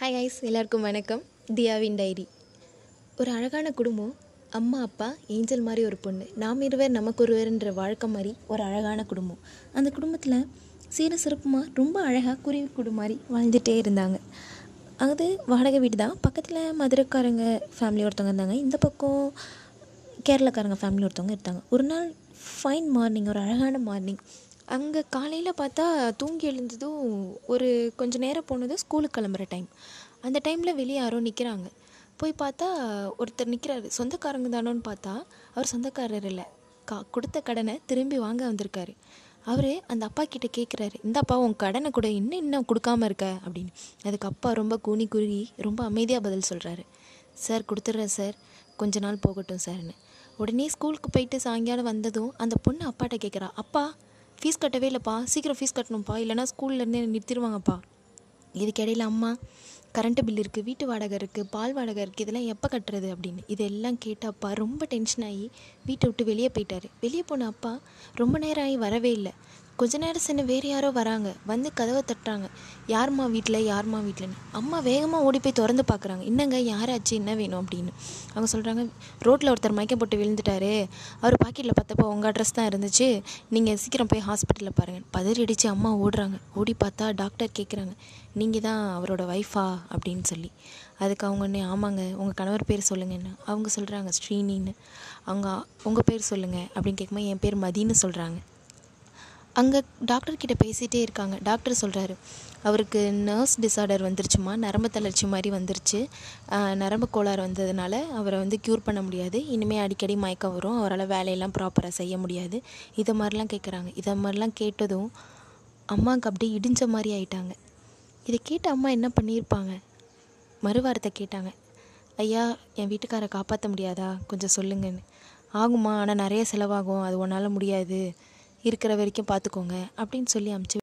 Hi guys எல்லாருக்கும் வணக்கம். தியாவின் டைரி. ஒரு அழகான குடும்பம். அம்மா அப்பா ஏஞ்சல் மாதிரி ஒரு பொண்ணு. நாம் இருவர் நமக்கு ஒருவர்ன்ற வாழ்க்கை மாதிரி ஒரு அழகான குடும்பம். அந்த குடும்பத்தில் சீர சிறப்புமாக ரொம்ப அழகாக குருவி குடு மாதிரி வாழ்ந்துகிட்டே இருந்தாங்க. அது வாடகை வீடு தான். பக்கத்தில் மதுரைக்காரங்க ஃபேமிலி ஒருத்தவங்க இருந்தாங்க. இந்த பக்கம் கேரளாக்காரங்க ஃபேமிலி ஒருத்தவங்க இருந்தாங்க. ஒரு நாள் ஃபைன் மார்னிங் ஒரு அழகான மார்னிங் அங்கே காலையில் பார்த்தா தூங்கி எழுந்ததும் ஒரு கொஞ்சம் நேரம் போனதும் ஸ்கூலுக்கு கிளம்புற டைம் அந்த டைமில் வெளியே யாரோ நிற்கிறாங்க போய் பார்த்தா ஒருத்தர் நிற்கிறாரு சொந்தக்காரங்க தானோன்னு பார்த்தா அவர் சொந்தக்காரர் இல்லை. கா கொடுத்த கடனை திரும்பி வாங்க வந்திருக்காரு. அவர் அந்த அப்பா கிட்ட கேட்குறாரு இந்தாப்பா உன் கடனை கூட. இன்னும் இன்னும் கொடுக்காம இருக்க அப்படின்னு. அதுக்கு அப்பா ரொம்ப கூனி குறுகி ரொம்ப அமைதியாக பதில் சொல்கிறாரு சார் கொடுத்துட்றேன் சார். கொஞ்ச நாள் போகட்டும் சார்னு. உடனே ஸ்கூலுக்கு போயிட்டு சாயங்காலம் வந்ததும் அந்த பொண்ணு அப்பாட்ட கேட்குறா அப்பா ஃபீஸ் கட்டவே இல்லைப்பா. சீக்கிரம் ஃபீஸ் கட்டணும்ப்பா. இல்லைனா ஸ்கூல்லேருந்து நிறுத்திடுவாங்கப்பா. இதுக்கிடையில் அம்மா கரண்ட்டு பில் இருக்குது வீட்டு வாடகை இருக்குது பால் வாடகை இருக்குது இதெல்லாம் எப்போ கட்டுறது அப்படின்னு. இதெல்லாம் கேட்ட அப்பா ரொம்ப டென்ஷன் ஆகி வீட்டை விட்டு வெளியே போயிட்டாரு. வெளியே போன அப்பா ரொம்ப நேரம் ஆகி வரவே இல்லை. கொஞ்ச நேரம் சென்று வேறு யாரோ வராங்க. வந்து கதவை தட்டுறாங்க. யாரும்மா வீட்டில்? யாரும்மா வீட்டில்னு. அம்மா வேகமாக ஓடி போய் திறந்து பார்க்குறாங்க. என்னங்க? யாராச்சு? என்ன வேணும்? அப்படின்னு. அவங்க சொல்கிறாங்க ரோட்டில் ஒருத்தர் மயக்கம் போட்டு விழுந்துட்டாரு. அவர் பாக்கெட்டில் பார்த்தப்போ உங்கள் அட்ரஸ் தான் இருந்துச்சு. நீங்கள் சீக்கிரம் போய் ஹாஸ்பிட்டலில் பாருங்கள் பதறி அடித்து அம்மா ஓடுறாங்க. ஓடி பார்த்தா டாக்டர் கேட்குறாங்க நீங்கள் தான் அவரோட ஒய்ஃபா அப்படின்னு சொல்லி. அதுக்கு அவங்க என்ன ஆமாங்க. உங்கள் கணவர் பேர் சொல்லுங்கன்னு. அவங்க சொல்கிறாங்க ஸ்ரீனின்னு. அவங்க உங்கள் பேர் சொல்லுங்கள் அப்படின்னு கேட்கும்போது என் பேர் மதின்னு சொல்கிறாங்க. அங்கே டாக்டர்கிட்ட பேசிகிட்டே இருக்காங்க. டாக்டர் சொல்கிறாரு அவருக்கு நர்ஸ் டிஸார்டர் வந்துருச்சுமா? நரம்பு தளர்ச்சி மாதிரி வந்துருச்சு. நரம்பு கோளாறு வந்ததுனால அவரை வந்து க்யூர் பண்ண முடியாது. இனிமேல் அடிக்கடி மயக்கம் வரும். அவரால் வேலையெல்லாம் ப்ராப்பராக செய்ய முடியாது. இதை மாதிரிலாம் கேட்குறாங்க இதை மாதிரிலாம் கேட்டதும் அம்மாவுக்கு அப்படியே இடிஞ்ச மாதிரி ஆயிட்டாங்க. இதை கேட்ட அம்மா என்ன பண்ணியிருப்பாங்க? மறுவாரத்தை கேட்டாங்க. ஐயா என் வீட்டுக்காரை காப்பாற்ற முடியாதா? கொஞ்சம் சொல்லுங்கன்னு. ஆகுமா ஆனால் நிறைய செலவாகும். அது உன்னால் முடியாது. இருக்கிற வரைக்கும் பார்த்துக்கோங்க அப்படின்னு சொல்லி அமுச்சு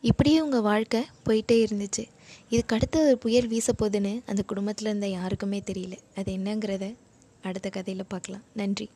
இப்படியே உங்கள் வாழ்க்கை போயிட்டே இருந்துச்சு. இதுக்கு அடுத்து ஒரு புயல் வீச போகுதுன்னு அந்த குடும்பத்தில் இருந்த யாருக்குமே தெரியல. அது என்னங்கிறத அடுத்த கதையில் பார்க்கலாம். நன்றி.